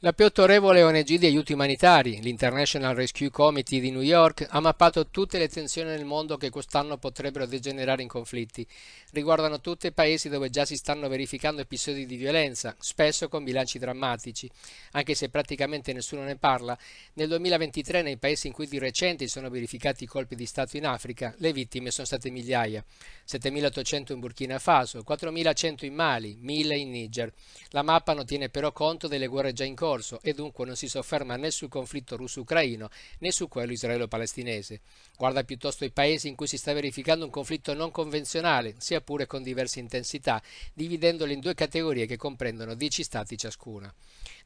La più autorevole ONG di aiuti umanitari, l'International Rescue Committee di New York, ha mappato tutte le tensioni nel mondo che quest'anno potrebbero degenerare in conflitti. Riguardano tutti i paesi dove già si stanno verificando episodi di violenza, spesso con bilanci drammatici. Anche se praticamente nessuno ne parla, nel 2023 nei paesi in cui di recente sono verificati i colpi di Stato in Africa, le vittime sono state migliaia. 7.800 in Burkina Faso, 4.100 in Mali, 1.000 in Niger. La mappa non tiene però conto delle guerre già in corso corso e dunque non si sofferma né sul conflitto russo-ucraino né su quello israelo-palestinese. Guarda piuttosto i paesi in cui si sta verificando un conflitto non convenzionale, sia pure con diverse intensità, dividendoli in due categorie che comprendono 10 stati ciascuna.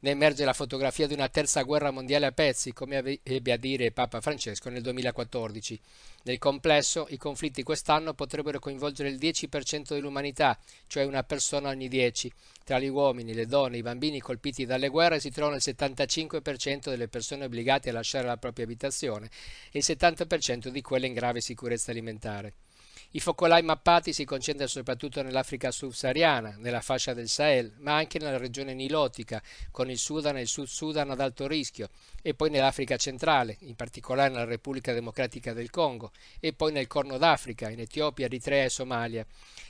Ne emerge la fotografia di una terza guerra mondiale a pezzi, come ebbe a dire Papa Francesco nel 2014. Nel complesso, i conflitti quest'anno potrebbero coinvolgere il 10% dell'umanità, cioè una persona ogni 10. Tra gli uomini, le donne i bambini colpiti dalle guerre si trovano il 75% delle persone obbligate a lasciare la propria abitazione e il 70% di quelle in grave sicurezza alimentare. I focolai mappati si concentrano soprattutto nell'Africa subsahariana, nella fascia del Sahel, ma anche nella regione nilotica, con il Sudan e il Sud Sudan ad alto rischio, e poi nell'Africa centrale, in particolare nella Repubblica Democratica del Congo, e poi nel Corno d'Africa, in Etiopia, Eritrea e Somalia.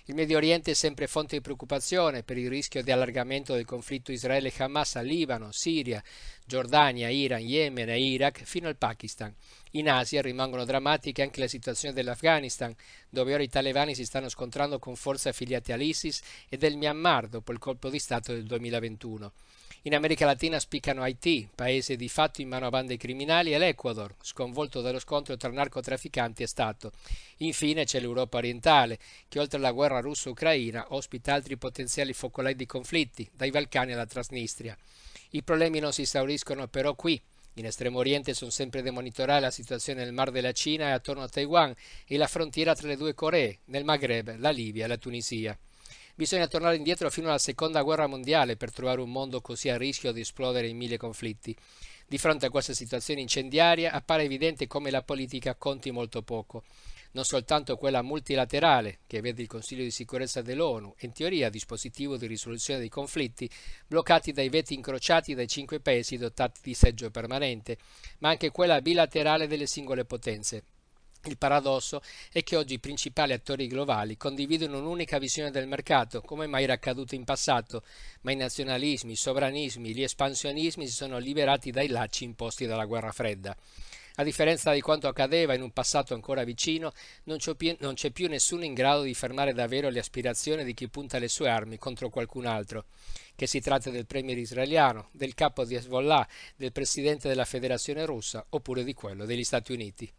Il Medio Oriente è sempre fonte di preoccupazione per il rischio di allargamento del conflitto Israele-Hamas a Libano, Siria, Giordania, Iran, Yemen e Iraq fino al Pakistan. In Asia rimangono drammatiche anche le situazioni dell'Afghanistan, dove ora i talebani si stanno scontrando con forze affiliate all'ISIS e del Myanmar dopo il colpo di Stato del 2021. In America Latina spiccano Haiti, paese di fatto in mano a bande criminali, e l'Ecuador, sconvolto dallo scontro tra narcotrafficanti e Stato. Infine c'è l'Europa orientale, che oltre alla guerra russo-ucraina ospita altri potenziali focolai di conflitti, dai Balcani alla Transnistria. I problemi non si esauriscono però qui. In Estremo Oriente sono sempre da monitorare la situazione nel Mar della Cina e attorno a Taiwan e la frontiera tra le due Coree, nel Maghreb, la Libia e la Tunisia. Bisogna tornare indietro fino alla seconda guerra mondiale per trovare un mondo così a rischio di esplodere in mille conflitti. Di fronte a questa situazione incendiaria appare evidente come la politica conti molto poco. Non soltanto quella multilaterale, che vede il Consiglio di sicurezza dell'ONU, in teoria dispositivo di risoluzione dei conflitti, bloccati dai veti incrociati dai cinque paesi dotati di seggio permanente, ma anche quella bilaterale delle singole potenze, il paradosso è che oggi i principali attori globali condividono un'unica visione del mercato, come mai era accaduto in passato, ma i nazionalismi, i sovranismi, gli espansionismi si sono liberati dai lacci imposti dalla guerra fredda. A differenza di quanto accadeva in un passato ancora vicino, non c'è, più, non c'è più nessuno in grado di fermare davvero le aspirazioni di chi punta le sue armi contro qualcun altro. Che si tratti del premier israeliano, del capo di Hezbollah, del presidente della federazione russa oppure di quello degli Stati Uniti.